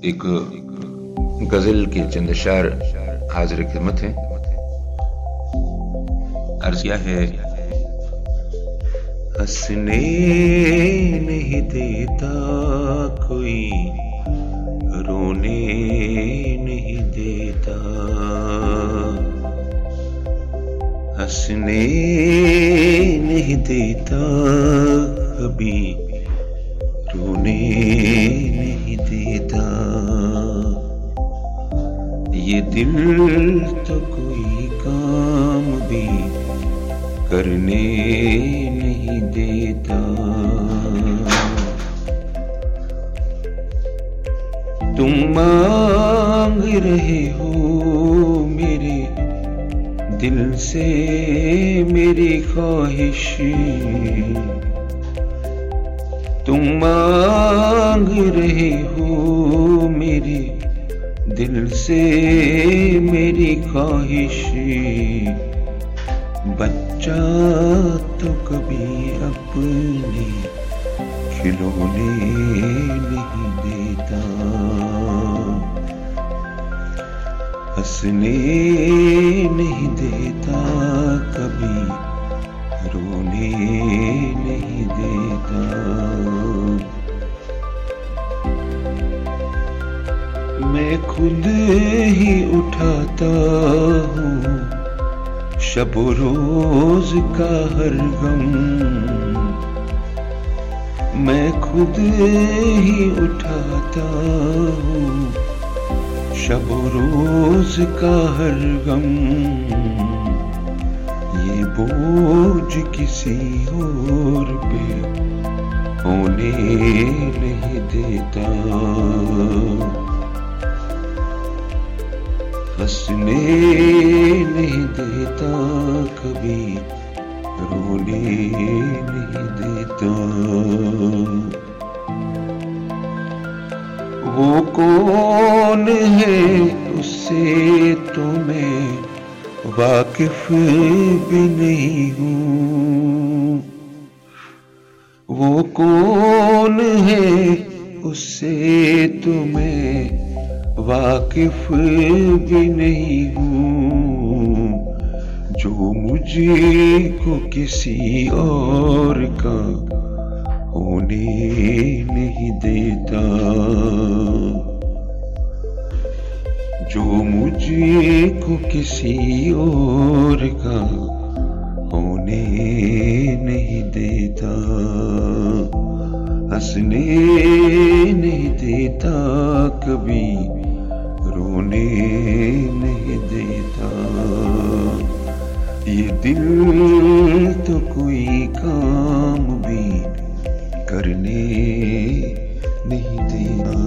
एक गज़ल के चंद शार हाजिर खिदमत है। अर्ज़ किया है, हंसने नहीं देता कोई, रोने नहीं देता। हंसने नहीं देता कभी ये दिल तो कोई काम भी करने नहीं देता। तुम मांग रहे हो मेरे दिल से, मेरी ख्वाहिश। तुम मांग रहे हो मेरे दिल से मेरी ख्वाहिश। बच्चा तो कभी अपने खिलौने नहीं देता। हंसने नहीं देता, कभी रोने नहीं देता। मैं खुद ही उठाता हूँ। शब रोज का हर गम। मैं खुद ही उठाता हूँ। शब रोज का हर गम। ये बोझ किसी और पे होने नहीं देता। हंसने नहीं देता कभी, रोने नहीं देता। वो कौन है उससे तो मैं वाकिफ भी नहीं हूँ। वो कौन है उससे तो मैं वाकिफ भी नहीं हूँ, जो मुझे को किसी और का होने नहीं देता। जो मुझे को किसी और का होने नहीं देता, हंसने नहीं देता कभी। रोने नहीं देता। ये दिल तो कोई काम भी करने नहीं देता।